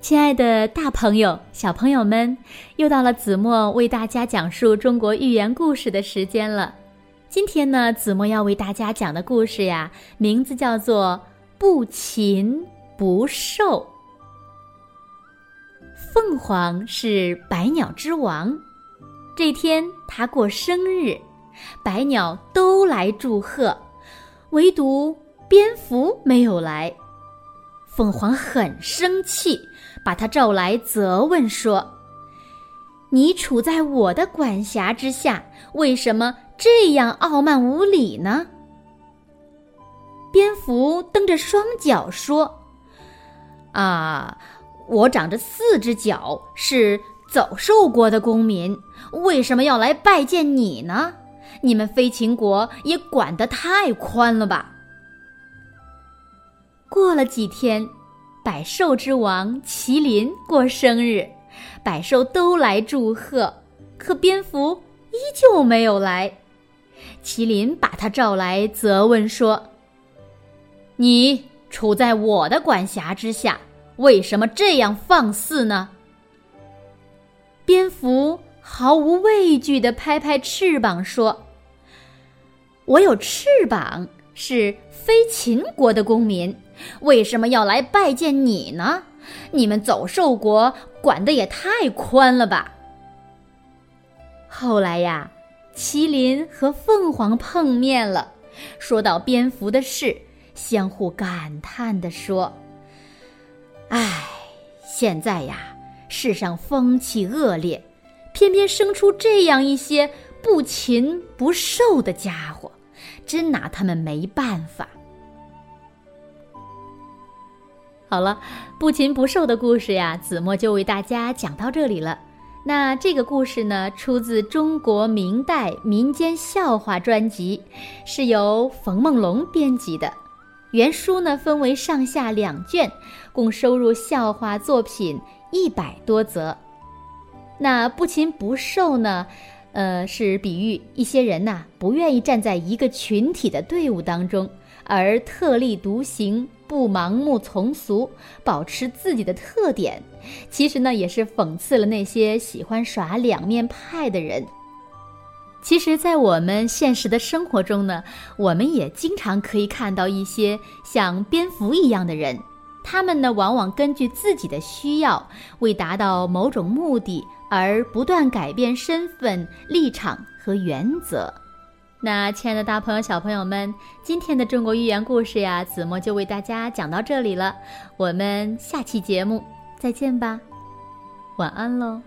亲爱的，大朋友、小朋友们，又到了子墨为大家讲述中国寓言故事的时间了。今天呢，子墨要为大家讲的故事呀，名字叫做《不禽不兽》。凤凰是百鸟之王，这天他过生日，百鸟都来祝贺，唯独蝙蝠没有来。凤凰很生气，把他召来责问说：“你处在我的管辖之下，为什么这样傲慢无礼呢？”蝙蝠蹬着双脚说：“啊，我长着四只脚，是走兽国的公民，为什么要来拜见你呢？你们飞禽国也管得太宽了吧？”过了几天，百兽之王麒麟过生日，百兽都来祝贺，可蝙蝠依旧没有来。麒麟把他召来，责问说：“你处在我的管辖之下，为什么这样放肆呢？”蝙蝠毫无畏惧地拍拍翅膀说：“我有翅膀，是非秦国的公民。”为什么要来拜见你呢？你们走兽国管的也太宽了吧！后来呀，麒麟和凤凰碰面了，说到蝙蝠的事，相互感叹地说：“唉，现在呀，世上风气恶劣，偏偏生出这样一些不禽不兽的家伙，真拿他们没办法。”好了，不禽不兽的故事呀，子墨就为大家讲到这里了。那这个故事呢，出自中国明代民间笑话专辑，是由冯梦龙编辑的。原书呢分为上下两卷，共收入笑话作品一百多则。那不禽不兽呢，呃，是比喻一些人呐不愿意站在一个群体的队伍当中，而特立独行。不盲目从俗，保持自己的特点，其实呢也是讽刺了那些喜欢耍两面派的人。其实，在我们现实的生活中呢，我们也经常可以看到一些像蝙蝠一样的人，他们呢往往根据自己的需要，为达到某种目的而不断改变身份、立场和原则。那，亲爱的大朋友、小朋友们，今天的中国寓言故事呀，子墨就为大家讲到这里了。我们下期节目再见吧，晚安喽。